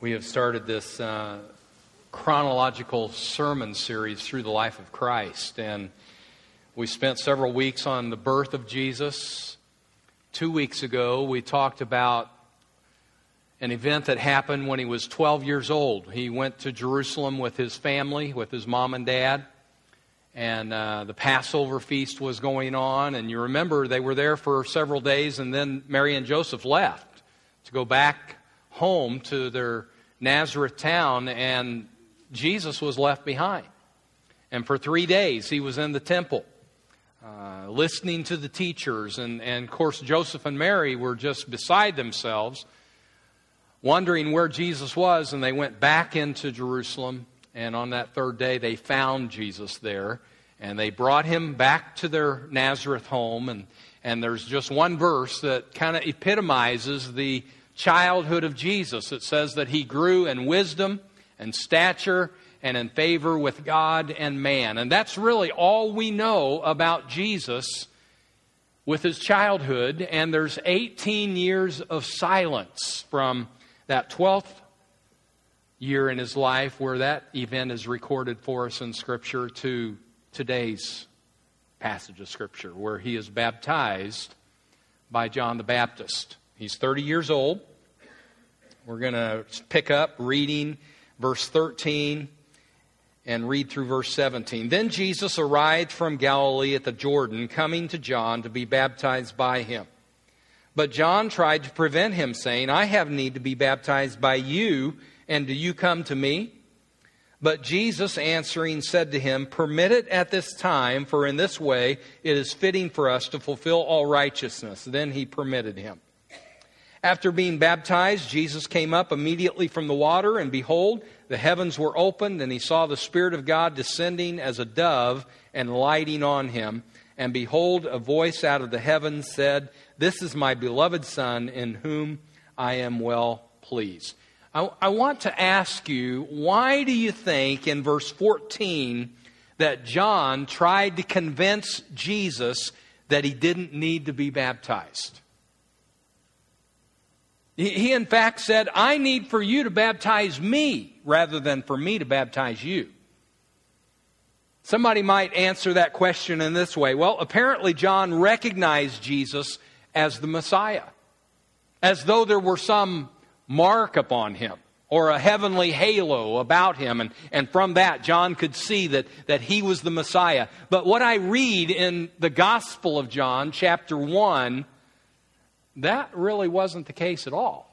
We have started this uh, chronological sermon series through the life of Christ, and we spent several weeks on the birth of Jesus. Two weeks ago, we talked about an event that happened when he was 12 years old. He went to Jerusalem with his family, with his mom and dad, and uh, the Passover feast was going on. And you remember they were there for several days, and then Mary and Joseph left to go back home to their Nazareth town, and Jesus was left behind. And for three days, he was in the temple, uh, listening to the teachers. And, and of course, Joseph and Mary were just beside themselves, wondering where Jesus was. And they went back into Jerusalem. And on that third day, they found Jesus there. And they brought him back to their Nazareth home. And, and there's just one verse that kind of epitomizes the childhood of Jesus. It says that he grew in wisdom and stature and in favor with God and man. And that's really all we know about Jesus with his childhood. And there's 18 years of silence from that 12th year in his life where that event is recorded for us in Scripture to today's passage of Scripture where he is baptized by John the Baptist. He's 30 years old. We're going to pick up reading verse 13 and read through verse 17. Then Jesus arrived from Galilee at the Jordan, coming to John to be baptized by him. But John tried to prevent him, saying, I have need to be baptized by you, and do you come to me? But Jesus answering said to him, Permit it at this time, for in this way it is fitting for us to fulfill all righteousness. Then he permitted him. After being baptized, Jesus came up immediately from the water, and behold, the heavens were opened, and he saw the Spirit of God descending as a dove and lighting on him. And behold, a voice out of the heavens said, This is my beloved Son, in whom I am well pleased. I, I want to ask you, why do you think in verse 14 that John tried to convince Jesus that he didn't need to be baptized? He, in fact, said, I need for you to baptize me rather than for me to baptize you. Somebody might answer that question in this way. Well, apparently, John recognized Jesus as the Messiah, as though there were some mark upon him or a heavenly halo about him. And, and from that, John could see that, that he was the Messiah. But what I read in the Gospel of John, chapter 1, that really wasn't the case at all.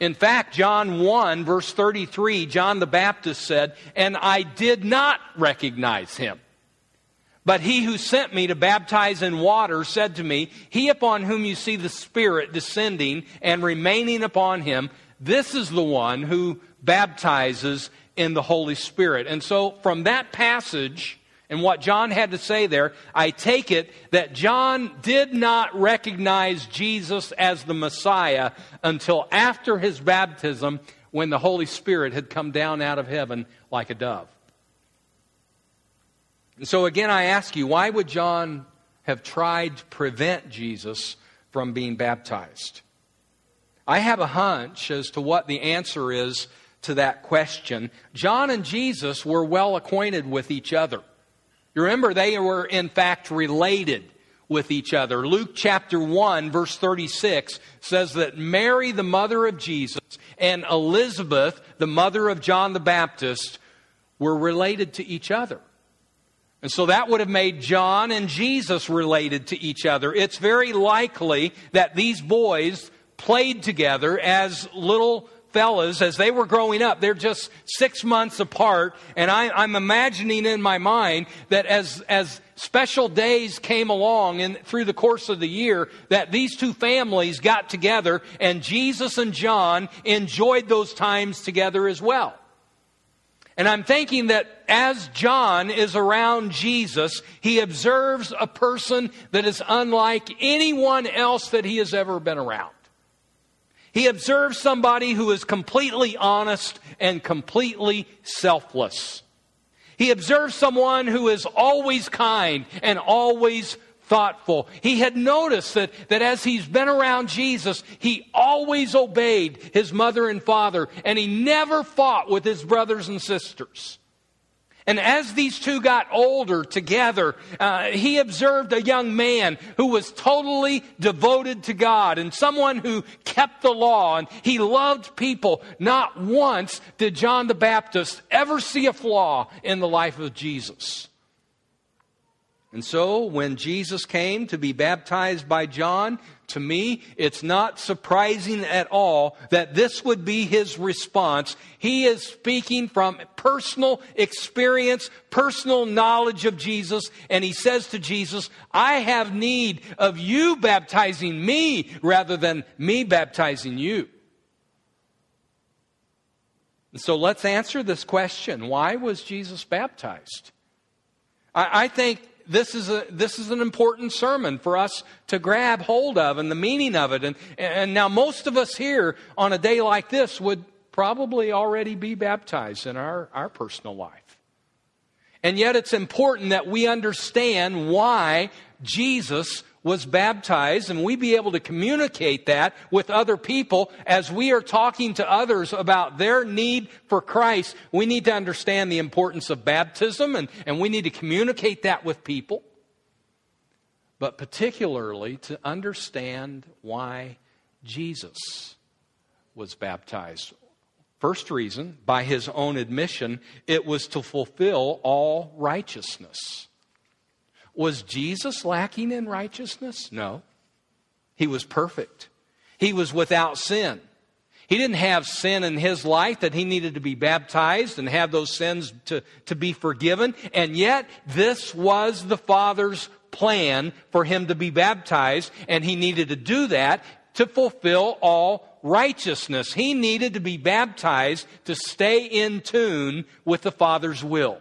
In fact, John 1, verse 33, John the Baptist said, And I did not recognize him. But he who sent me to baptize in water said to me, He upon whom you see the Spirit descending and remaining upon him, this is the one who baptizes in the Holy Spirit. And so from that passage, and what John had to say there, I take it that John did not recognize Jesus as the Messiah until after his baptism when the Holy Spirit had come down out of heaven like a dove. And so again, I ask you, why would John have tried to prevent Jesus from being baptized? I have a hunch as to what the answer is to that question. John and Jesus were well acquainted with each other. You remember, they were in fact related with each other. Luke chapter 1, verse 36 says that Mary, the mother of Jesus, and Elizabeth, the mother of John the Baptist, were related to each other. And so that would have made John and Jesus related to each other. It's very likely that these boys played together as little fellas, as they were growing up, they're just six months apart, and I, am imagining in my mind that as, as special days came along and through the course of the year, that these two families got together, and Jesus and John enjoyed those times together as well. And I'm thinking that as John is around Jesus, he observes a person that is unlike anyone else that he has ever been around. He observes somebody who is completely honest and completely selfless. He observes someone who is always kind and always thoughtful. He had noticed that, that as he's been around Jesus, he always obeyed his mother and father, and he never fought with his brothers and sisters. And as these two got older together, uh, he observed a young man who was totally devoted to God and someone who kept the law and he loved people. Not once did John the Baptist ever see a flaw in the life of Jesus. And so when Jesus came to be baptized by John, to me, it's not surprising at all that this would be his response. He is speaking from personal experience, personal knowledge of Jesus, and he says to Jesus, I have need of you baptizing me rather than me baptizing you. And so let's answer this question. Why was Jesus baptized? I, I think this is, a, this is an important sermon for us to grab hold of and the meaning of it. And, and now, most of us here on a day like this would probably already be baptized in our, our personal life. And yet, it's important that we understand why Jesus was baptized and we be able to communicate that with other people as we are talking to others about their need for Christ. We need to understand the importance of baptism and, and we need to communicate that with people. But particularly to understand why Jesus was baptized. First reason, by his own admission, it was to fulfill all righteousness. Was Jesus lacking in righteousness? No. He was perfect. He was without sin. He didn't have sin in his life that he needed to be baptized and have those sins to, to be forgiven. And yet, this was the Father's plan for him to be baptized, and he needed to do that to fulfill all righteousness. He needed to be baptized to stay in tune with the Father's will.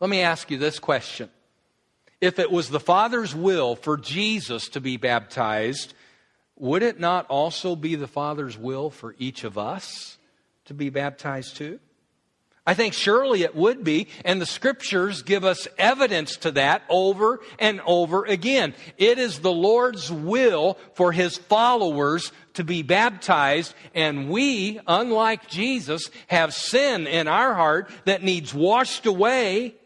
Let me ask you this question if it was the Father's will for Jesus to be baptized, would it not also be the Father's will for each of us to be baptized too? I think surely it would be, and the scriptures give us evidence to that over and over again. It is the Lord's will for his followers to be baptized, and we, unlike Jesus, have sin in our heart that needs washed away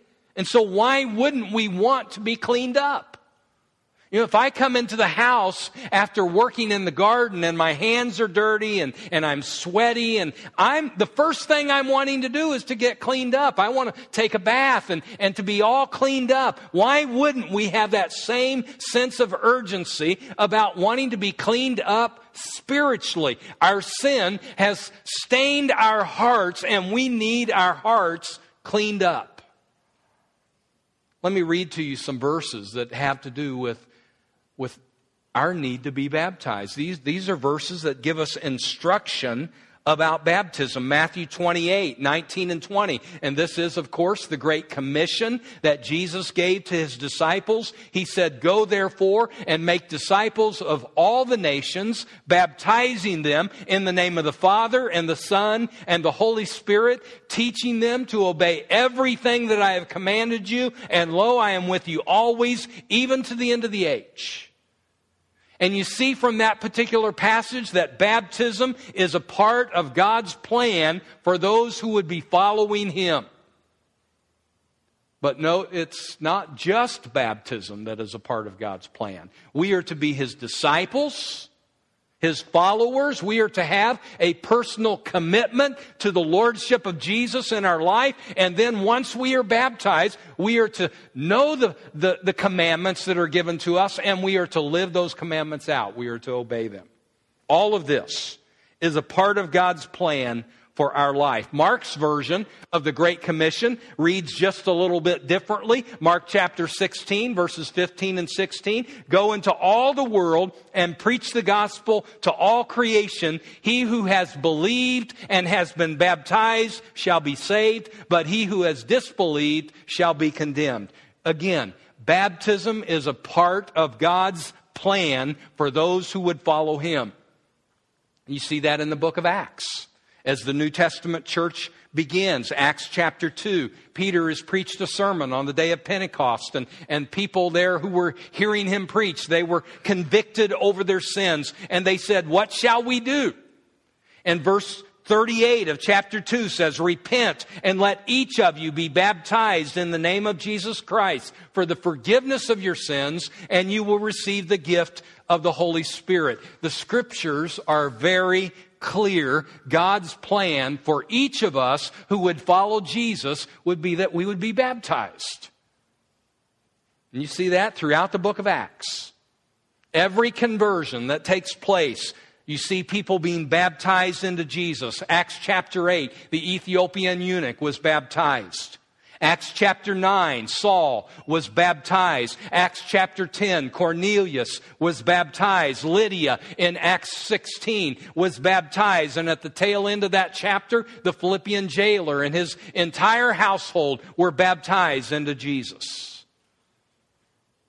and so, why wouldn't we want to be cleaned up? You know, if I come into the house after working in the garden and my hands are dirty and, and I'm sweaty and I'm, the first thing I'm wanting to do is to get cleaned up. I want to take a bath and, and to be all cleaned up. Why wouldn't we have that same sense of urgency about wanting to be cleaned up spiritually? Our sin has stained our hearts and we need our hearts cleaned up. Let me read to you some verses that have to do with, with our need to be baptized. These, these are verses that give us instruction about baptism. Matthew 28, 19 and 20. And this is, of course, the great commission that Jesus gave to his disciples. He said, Go therefore and make disciples of all the nations, baptizing them in the name of the Father and the Son and the Holy Spirit, teaching them to obey everything that I have commanded you. And lo, I am with you always, even to the end of the age. And you see from that particular passage that baptism is a part of God's plan for those who would be following Him. But note, it's not just baptism that is a part of God's plan. We are to be His disciples his followers. We are to have a personal commitment to the Lordship of Jesus in our life. And then once we are baptized, we are to know the, the, the, commandments that are given to us and we are to live those commandments out. We are to obey them. All of this is a part of God's plan for our life. Mark's version of the Great Commission reads just a little bit differently. Mark chapter 16, verses 15 and 16. Go into all the world and preach the gospel to all creation. He who has believed and has been baptized shall be saved, but he who has disbelieved shall be condemned. Again, baptism is a part of God's plan for those who would follow him. You see that in the book of Acts As the New Testament church begins, Acts chapter 2, Peter has preached a sermon on the day of Pentecost, and, and people there who were hearing him preach, they were convicted over their sins, and they said, What shall we do? And verse 38 of chapter 2 says, Repent and let each of you be baptized in the name of Jesus Christ for the forgiveness of your sins, and you will receive the gift of the Holy Spirit. The scriptures are very clear God's plan for each of us who would follow Jesus would be that we would be baptized. And you see that throughout the book of Acts. Every conversion that takes place, you see people being baptized into Jesus. Acts chapter 8, the Ethiopian eunuch was baptized. Acts chapter 9, Saul was baptized. Acts chapter 10, Cornelius was baptized. Lydia in Acts 16 was baptized. And at the tail end of that chapter, the Philippian jailer and his entire household were baptized into Jesus.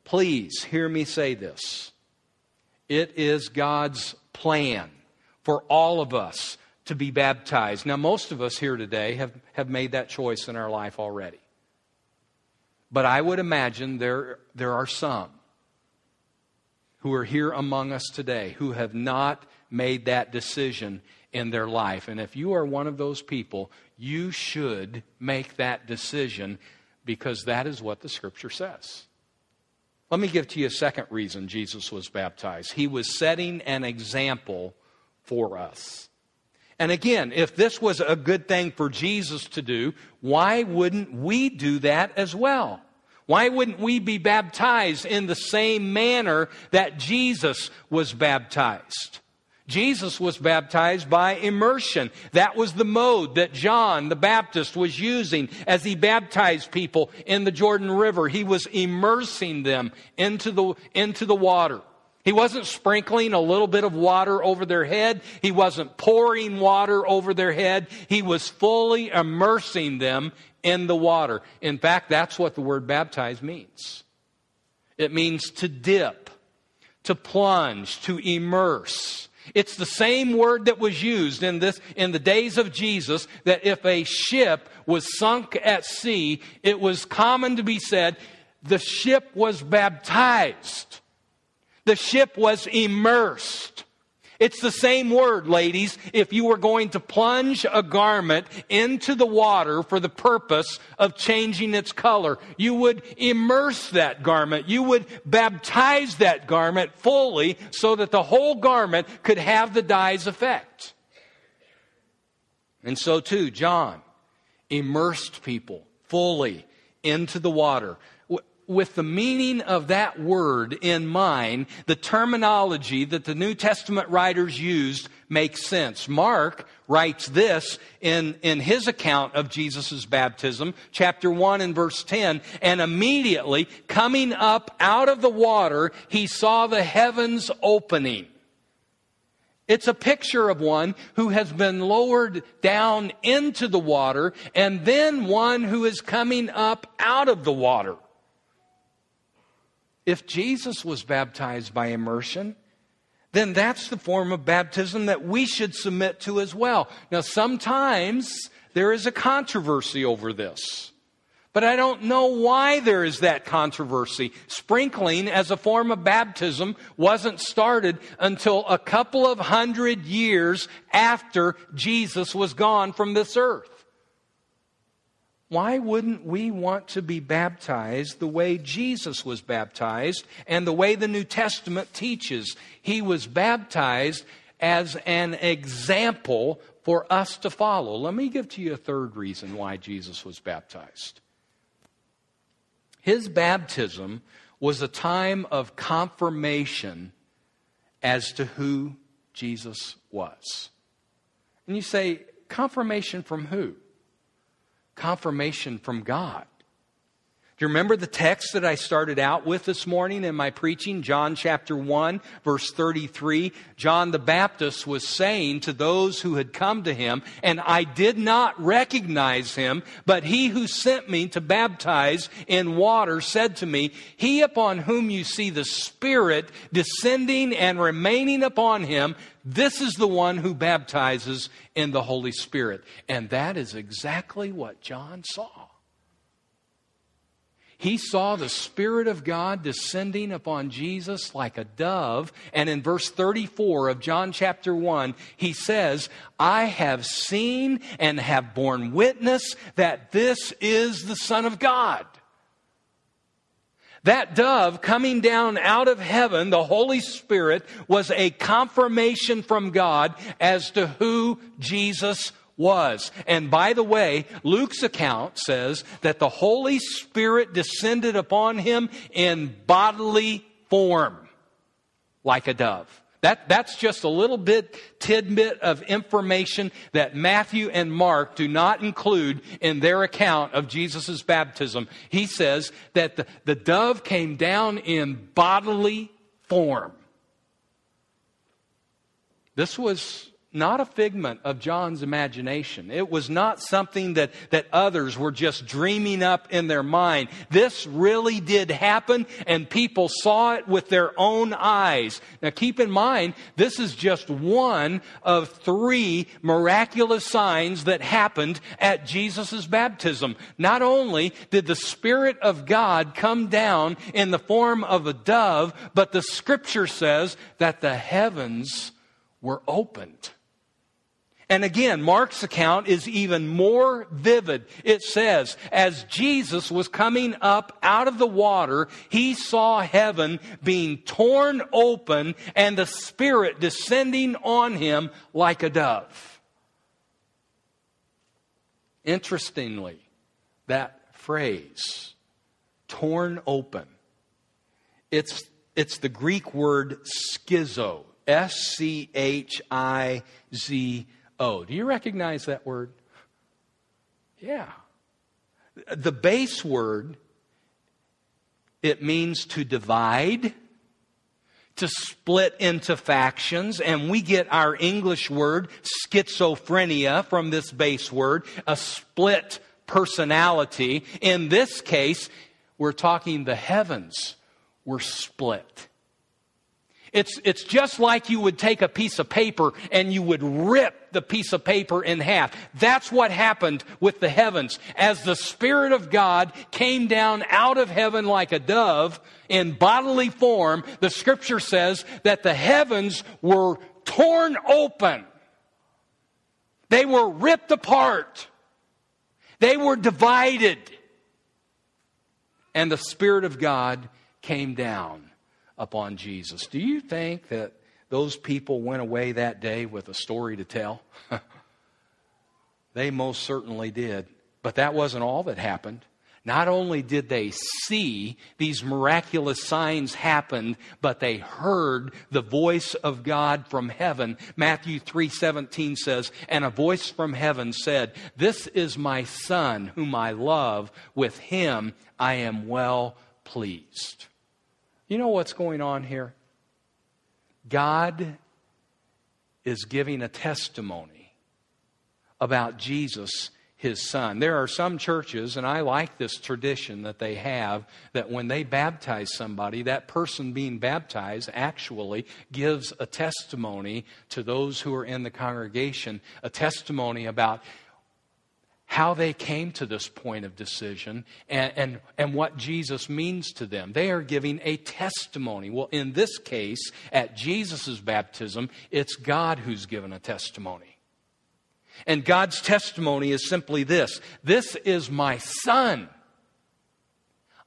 Please hear me say this. It is God's plan for all of us to be baptized. Now, most of us here today have, have made that choice in our life already. But I would imagine there, there are some who are here among us today who have not made that decision in their life. And if you are one of those people, you should make that decision because that is what the scripture says. Let me give to you a second reason Jesus was baptized. He was setting an example for us. And again, if this was a good thing for Jesus to do, why wouldn't we do that as well? Why wouldn't we be baptized in the same manner that Jesus was baptized? Jesus was baptized by immersion. That was the mode that John the Baptist was using as he baptized people in the Jordan River. He was immersing them into the, into the water. He wasn't sprinkling a little bit of water over their head. He wasn't pouring water over their head. He was fully immersing them in the water. In fact, that's what the word baptize means. It means to dip, to plunge, to immerse. It's the same word that was used in this in the days of Jesus that if a ship was sunk at sea, it was common to be said the ship was baptized. The ship was immersed. It's the same word, ladies, if you were going to plunge a garment into the water for the purpose of changing its color. You would immerse that garment. You would baptize that garment fully so that the whole garment could have the dye's effect. And so too, John immersed people fully into the water with the meaning of that word in mind, the terminology that the New Testament writers used makes sense. Mark writes this in, in his account of Jesus' baptism, chapter 1 and verse 10, and immediately coming up out of the water, he saw the heavens opening. It's a picture of one who has been lowered down into the water and then one who is coming up out of the water. If Jesus was baptized by immersion, then that's the form of baptism that we should submit to as well. Now, sometimes there is a controversy over this. But I don't know why there is that controversy. Sprinkling as a form of baptism wasn't started until a couple of hundred years after Jesus was gone from this earth why wouldn't we want to be baptized the way Jesus was baptized and the way the New Testament teaches? He was baptized as an example for us to follow. Let me give to you a third reason why Jesus was baptized. His baptism was a time of confirmation as to who Jesus was. And you say, confirmation from who? Confirmation from God. Do you remember the text that I started out with this morning in my preaching? John chapter 1, verse 33. John the Baptist was saying to those who had come to him, and I did not recognize him, but he who sent me to baptize in water said to me, He upon whom you see the Spirit descending and remaining upon him, this is the one who baptizes in the Holy Spirit. And that is exactly what John saw. He saw the Spirit of God descending upon Jesus like a dove. And in verse 34 of John chapter 1, he says, I have seen and have borne witness that this is the Son of God. That dove coming down out of heaven, the Holy Spirit, was a confirmation from God as to who Jesus was. And by the way, Luke's account says that the Holy Spirit descended upon him in bodily form, like a dove. That, that's just a little bit tidbit of information that Matthew and Mark do not include in their account of Jesus' baptism. He says that the, the dove came down in bodily form. This was not a figment of John's imagination. It was not something that, that others were just dreaming up in their mind. This really did happen, and people saw it with their own eyes. Now, keep in mind, this is just one of three miraculous signs that happened at Jesus' baptism. Not only did the Spirit of God come down in the form of a dove, but the scripture says that the heavens were opened. And again, Mark's account is even more vivid. It says, as Jesus was coming up out of the water, he saw heaven being torn open and the Spirit descending on him like a dove. Interestingly, that phrase, torn open, it's, it's the Greek word schizo, S C H I Z O. O. Do you recognize that word? Yeah. The base word, it means to divide, to split into factions, and we get our English word schizophrenia from this base word, a split personality. In this case, we're talking the heavens were split. It's, it's just like you would take a piece of paper and you would rip the piece of paper in half. That's what happened with the heavens. As the Spirit of God came down out of heaven like a dove in bodily form, the scripture says that the heavens were torn open. They were ripped apart. They were divided. And the Spirit of God came down upon Jesus. Do you think that those people went away that day with a story to tell? they most certainly did. But that wasn't all that happened. Not only did they see these miraculous signs happen, but they heard the voice of God from heaven. Matthew 3:17 says, "And a voice from heaven said, "This is my son whom I love; with him I am well pleased." You know what's going on here? God is giving a testimony about Jesus, his son. There are some churches, and I like this tradition that they have, that when they baptize somebody, that person being baptized actually gives a testimony to those who are in the congregation, a testimony about how they came to this point of decision and, and, and what Jesus means to them. They are giving a testimony. Well, in this case, at Jesus' baptism, it's God who's given a testimony. And God's testimony is simply this This is my son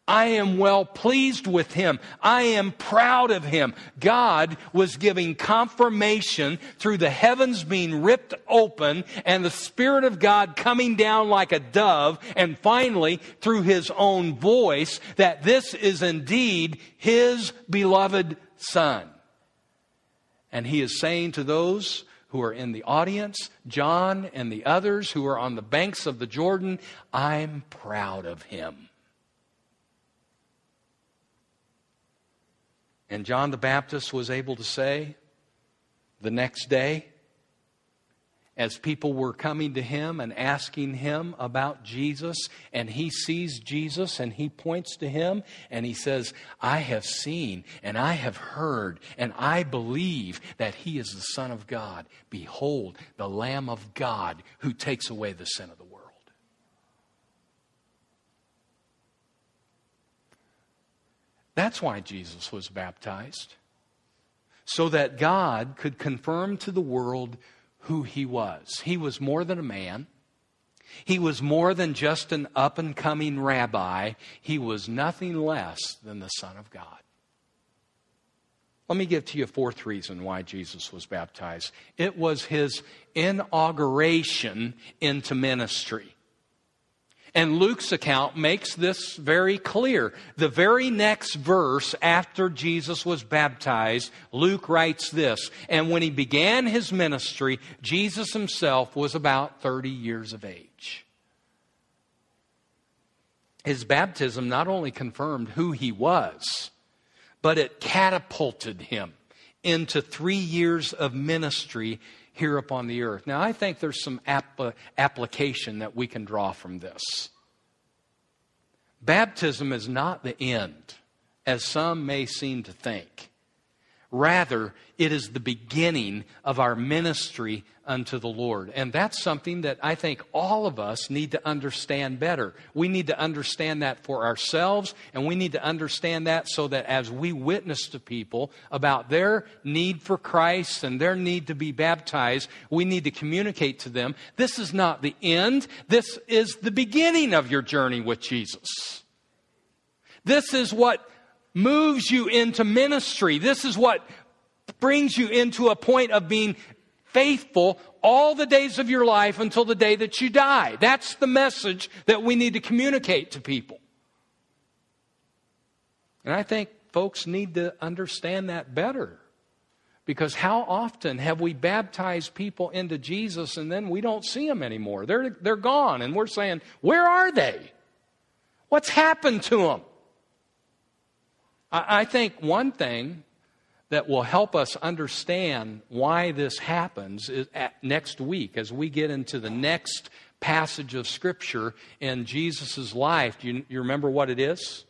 I am well pleased with him. I am proud of him. God was giving confirmation through the heavens being ripped open and the Spirit of God coming down like a dove, and finally through his own voice that this is indeed his beloved Son. And he is saying to those who are in the audience, John and the others who are on the banks of the Jordan, I'm proud of him. And John the Baptist was able to say the next day, as people were coming to him and asking him about Jesus, and he sees Jesus and he points to him and he says, I have seen and I have heard and I believe that he is the Son of God. Behold, the Lamb of God who takes away the sin of the world. That's why Jesus was baptized. So that God could confirm to the world who he was. He was more than a man. He was more than just an up and coming rabbi. He was nothing less than the Son of God. Let me give to you a fourth reason why Jesus was baptized. It was his inauguration into ministry. And Luke's account makes this very clear. The very next verse after Jesus was baptized, Luke writes this And when he began his ministry, Jesus himself was about 30 years of age. His baptism not only confirmed who he was, but it catapulted him into three years of ministry here upon the earth. Now, I think there's some application that we can draw from this. Baptism is not the end, as some may seem to think. Rather, it is the beginning of our ministry unto the Lord. And that's something that I think all of us need to understand better. We need to understand that for ourselves, and we need to understand that so that as we witness to people about their need for Christ and their need to be baptized, we need to communicate to them this is not the end, this is the beginning of your journey with Jesus. This is what moves you into ministry. This is what brings you into a point of being faithful all the days of your life until the day that you die. That's the message that we need to communicate to people. And I think folks need to understand that better. Because how often have we baptized people into Jesus and then we don't see them anymore? They're, they're gone, and we're saying, Where are they? What's happened to them? I think one thing that will help us understand why this happens is next week as we get into the next passage of Scripture in Jesus' life. Do you, you remember what it is?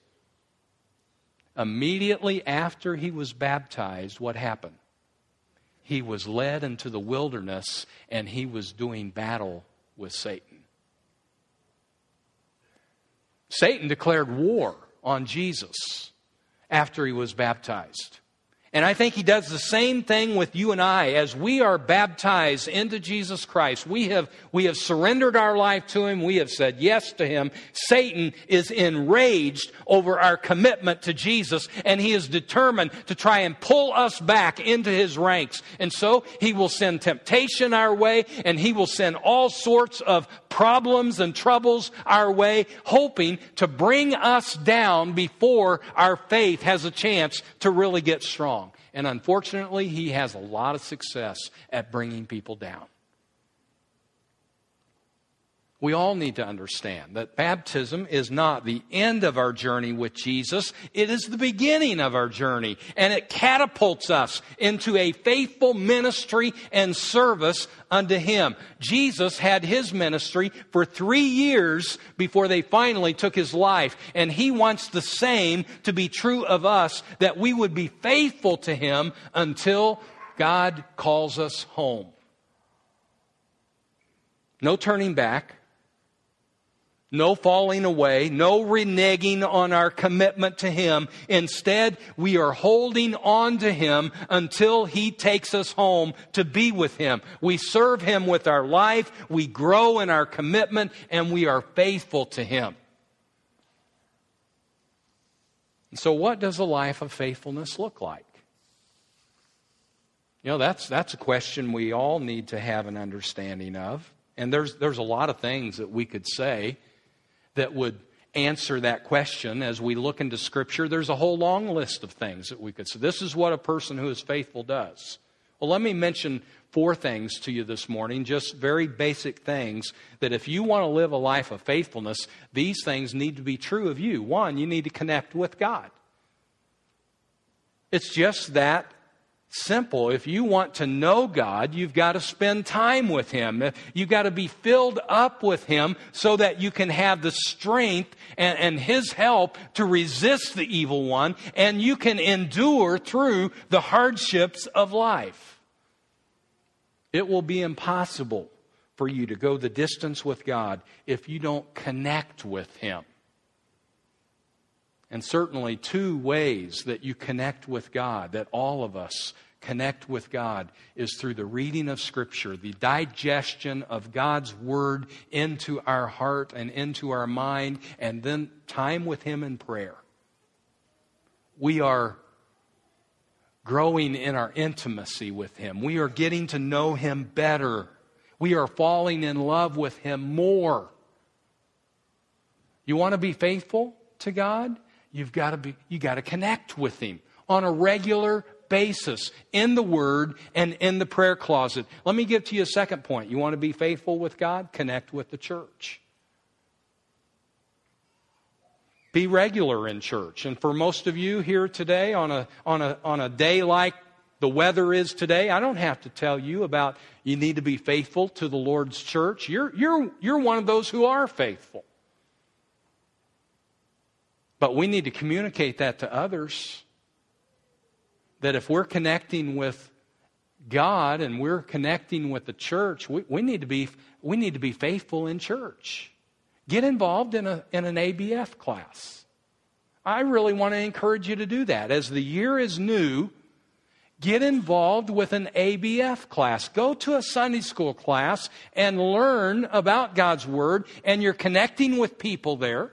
Immediately after he was baptized, what happened? He was led into the wilderness and he was doing battle with Satan. Satan declared war on Jesus after he was baptized. And I think he does the same thing with you and I. As we are baptized into Jesus Christ, we have, we have surrendered our life to him. We have said yes to him. Satan is enraged over our commitment to Jesus, and he is determined to try and pull us back into his ranks. And so he will send temptation our way, and he will send all sorts of problems and troubles our way, hoping to bring us down before our faith has a chance to really get strong. And unfortunately, he has a lot of success at bringing people down. We all need to understand that baptism is not the end of our journey with Jesus. It is the beginning of our journey. And it catapults us into a faithful ministry and service unto Him. Jesus had His ministry for three years before they finally took His life. And He wants the same to be true of us, that we would be faithful to Him until God calls us home. No turning back no falling away, no reneging on our commitment to Him. Instead, we are holding on to Him until He takes us home to be with Him. We serve Him with our life, we grow in our commitment, and we are faithful to Him. So, what does a life of faithfulness look like? You know, that's, that's a question we all need to have an understanding of. And there's, there's a lot of things that we could say that would answer that question as we look into Scripture. There's a whole long list of things that we could say. This is what a person who is faithful does. Well, let me mention four things to you this morning, just very basic things that if you want to live a life of faithfulness, these things need to be true of you. One, you need to connect with God. It's just that simple. If you want to know God, you've got to spend time with Him. You've got to be filled up with Him so that you can have the strength and, and, His help to resist the evil one and you can endure through the hardships of life. It will be impossible for you to go the distance with God if you don't connect with Him. And certainly, two ways that you connect with God, that all of us connect with God, is through the reading of Scripture, the digestion of God's Word into our heart and into our mind, and then time with Him in prayer. We are growing in our intimacy with Him, we are getting to know Him better, we are falling in love with Him more. You want to be faithful to God? You've got to be, you got to connect with Him on a regular basis in the Word and in the prayer closet. Let me give to you a second point. You want to be faithful with God? Connect with the church. Be regular in church. And for most of you here today, on a, on a, on a day like the weather is today, I don't have to tell you about you need to be faithful to the Lord's church. You're, you're, you're one of those who are faithful. But we need to communicate that to others. That if we're connecting with God and we're connecting with the church, we, we, need, to be, we need to be faithful in church. Get involved in, a, in an ABF class. I really want to encourage you to do that. As the year is new, get involved with an ABF class. Go to a Sunday school class and learn about God's Word, and you're connecting with people there.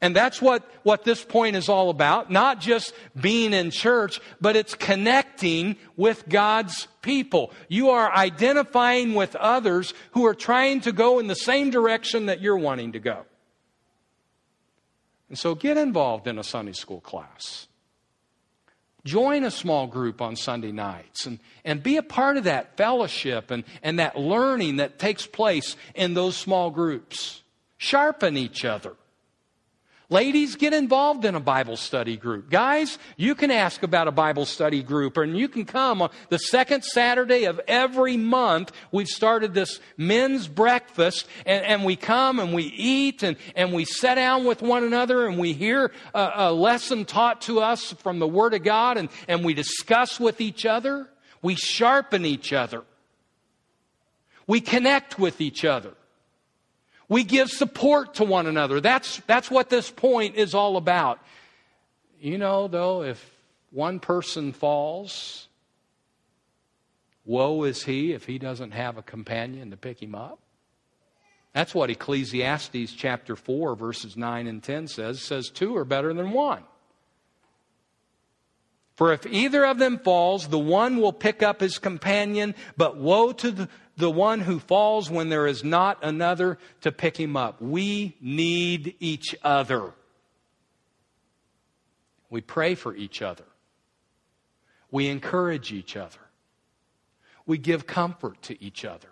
And that's what, what this point is all about. Not just being in church, but it's connecting with God's people. You are identifying with others who are trying to go in the same direction that you're wanting to go. And so get involved in a Sunday school class. Join a small group on Sunday nights and, and be a part of that fellowship and, and that learning that takes place in those small groups. Sharpen each other. Ladies, get involved in a Bible study group. Guys, you can ask about a Bible study group and you can come on the second Saturday of every month. We've started this men's breakfast and, and we come and we eat and, and we sit down with one another and we hear a, a lesson taught to us from the Word of God and, and we discuss with each other. We sharpen each other. We connect with each other. We give support to one another. That's, that's what this point is all about. You know, though, if one person falls, woe is he if he doesn't have a companion to pick him up. That's what Ecclesiastes chapter 4, verses 9 and 10 says. It says, Two are better than one. For if either of them falls, the one will pick up his companion, but woe to the the one who falls when there is not another to pick him up. We need each other. We pray for each other. We encourage each other. We give comfort to each other.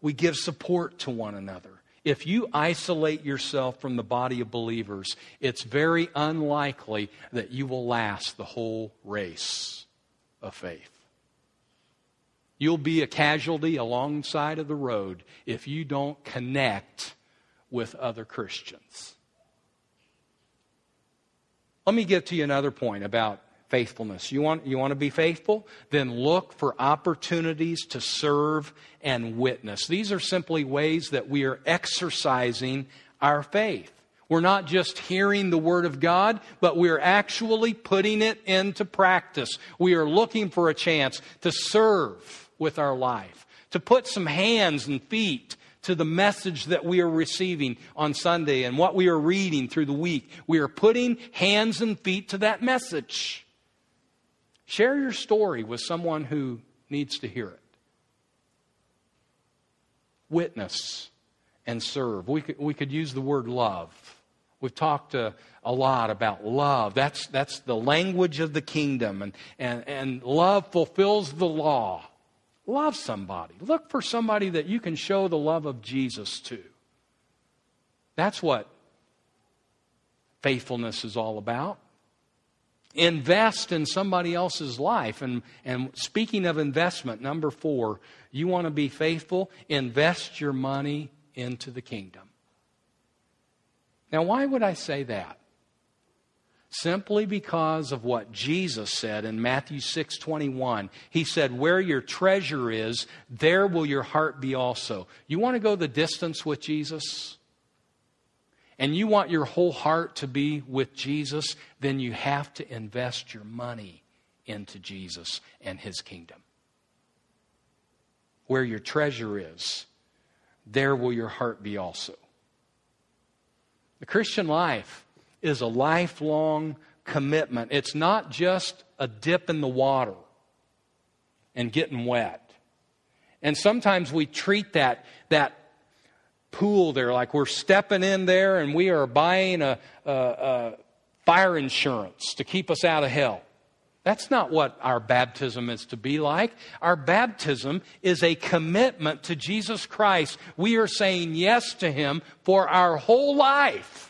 We give support to one another. If you isolate yourself from the body of believers, it's very unlikely that you will last the whole race of faith. You'll be a casualty alongside of the road if you don't connect with other Christians. Let me get to you another point about faithfulness. You want, you want to be faithful? Then look for opportunities to serve and witness. These are simply ways that we are exercising our faith. We're not just hearing the Word of God, but we're actually putting it into practice. We are looking for a chance to serve with our life, to put some hands and feet to the message that we are receiving on Sunday and what we are reading through the week. We are putting hands and feet to that message. Share your story with someone who needs to hear it. Witness and serve. We could, we could use the word love. We've talked uh, a lot about love. That's, that's the language of the kingdom, and, and, and love fulfills the law. Love somebody. Look for somebody that you can show the love of Jesus to. That's what faithfulness is all about. Invest in somebody else's life. And, and speaking of investment, number four, you want to be faithful? Invest your money into the kingdom. Now, why would I say that? Simply because of what Jesus said in Matthew 6:21. He said, "Where your treasure is, there will your heart be also." You want to go the distance with Jesus? And you want your whole heart to be with Jesus, then you have to invest your money into Jesus and his kingdom. Where your treasure is, there will your heart be also. The Christian life is a lifelong commitment. It's not just a dip in the water and getting wet. And sometimes we treat that, that pool there like we're stepping in there and we are buying a, a, a fire insurance to keep us out of hell. That's not what our baptism is to be like. Our baptism is a commitment to Jesus Christ. We are saying yes to Him for our whole life.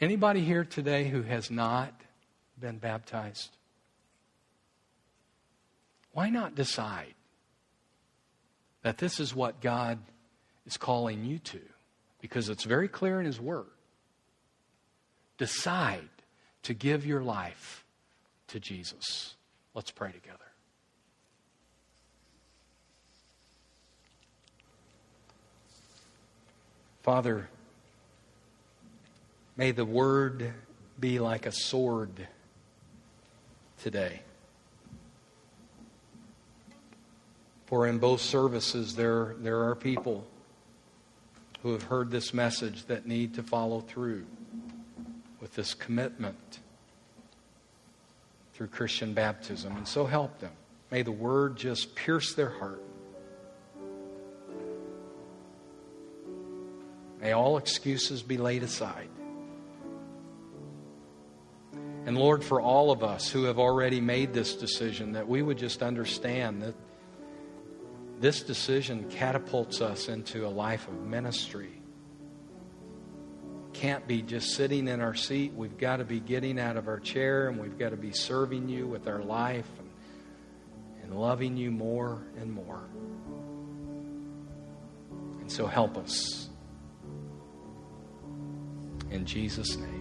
Anybody here today who has not been baptized? Why not decide that this is what God is calling you to? because it's very clear in His Word. Decide to give your life to Jesus. Let's pray together. Father, may the Word be like a sword today. For in both services, there, there are people who have heard this message that need to follow through with this commitment through Christian baptism. And so help them. May the word just pierce their heart. May all excuses be laid aside. And Lord, for all of us who have already made this decision, that we would just understand that this decision catapults us into a life of ministry. Can't be just sitting in our seat. We've got to be getting out of our chair and we've got to be serving you with our life and, and loving you more and more. And so help us. In Jesus' name.